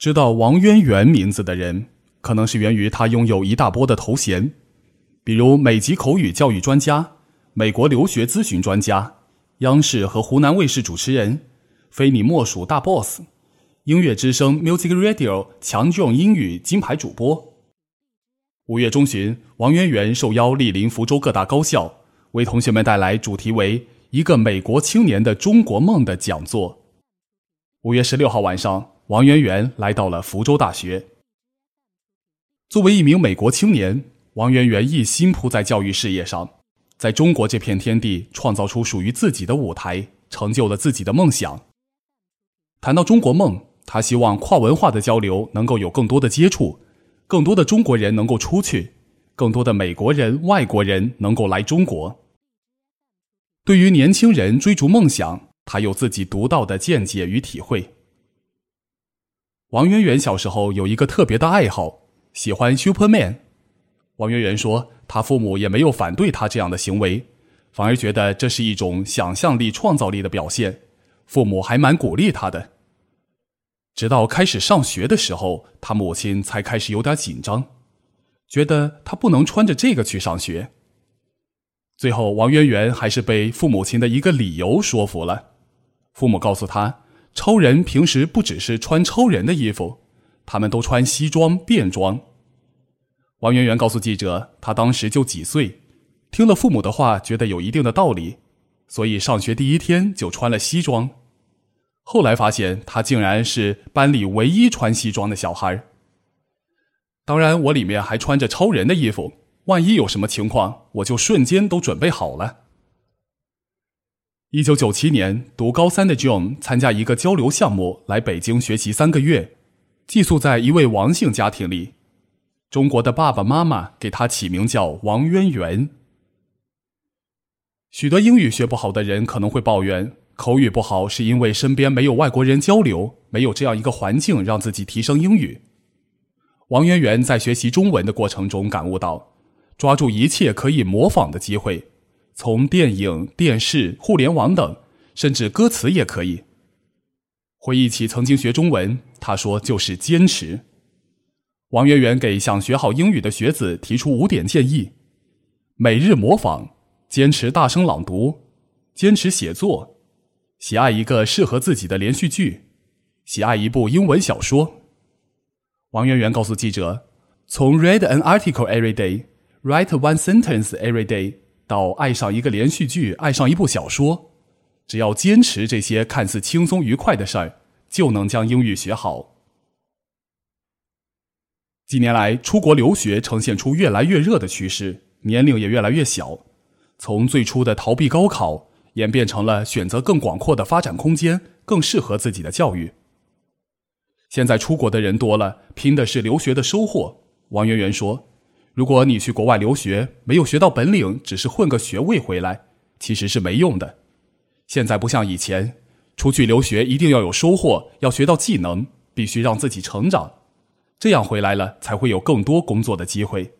知道王渊源名字的人，可能是源于他拥有一大波的头衔，比如美籍口语教育专家、美国留学咨询专家、央视和湖南卫视主持人、非你莫属大 boss、音乐之声 Music Radio 强壮英语金牌主播。五月中旬，王渊源受邀莅临福州各大高校，为同学们带来主题为“一个美国青年的中国梦”的讲座。五月十六号晚上。王媛媛来到了福州大学。作为一名美国青年，王媛媛一心扑在教育事业上，在中国这片天地创造出属于自己的舞台，成就了自己的梦想。谈到中国梦，他希望跨文化的交流能够有更多的接触，更多的中国人能够出去，更多的美国人、外国人能够来中国。对于年轻人追逐梦想，他有自己独到的见解与体会。王媛媛小时候有一个特别的爱好，喜欢 Superman。王媛媛说，他父母也没有反对他这样的行为，反而觉得这是一种想象力、创造力的表现，父母还蛮鼓励他的。直到开始上学的时候，他母亲才开始有点紧张，觉得他不能穿着这个去上学。最后，王媛媛还是被父母亲的一个理由说服了，父母告诉他。超人平时不只是穿超人的衣服，他们都穿西装便装。王媛媛告诉记者，她当时就几岁，听了父母的话，觉得有一定的道理，所以上学第一天就穿了西装。后来发现，他竟然是班里唯一穿西装的小孩。当然，我里面还穿着超人的衣服，万一有什么情况，我就瞬间都准备好了。一九九七年，读高三的 John 参加一个交流项目，来北京学习三个月，寄宿在一位王姓家庭里。中国的爸爸妈妈给他起名叫王渊源。许多英语学不好的人可能会抱怨，口语不好是因为身边没有外国人交流，没有这样一个环境让自己提升英语。王渊源在学习中文的过程中感悟到，抓住一切可以模仿的机会。从电影、电视、互联网等，甚至歌词也可以。回忆起曾经学中文，他说就是坚持。王媛媛给想学好英语的学子提出五点建议：每日模仿，坚持大声朗读，坚持写作，喜爱一个适合自己的连续剧，喜爱一部英文小说。王媛媛告诉记者：“从 read an article every day, write one sentence every day。”到爱上一个连续剧，爱上一部小说，只要坚持这些看似轻松愉快的事儿，就能将英语学好。近年来，出国留学呈现出越来越热的趋势，年龄也越来越小。从最初的逃避高考，演变成了选择更广阔的发展空间，更适合自己的教育。现在出国的人多了，拼的是留学的收获。王媛媛说。如果你去国外留学，没有学到本领，只是混个学位回来，其实是没用的。现在不像以前，出去留学一定要有收获，要学到技能，必须让自己成长，这样回来了才会有更多工作的机会。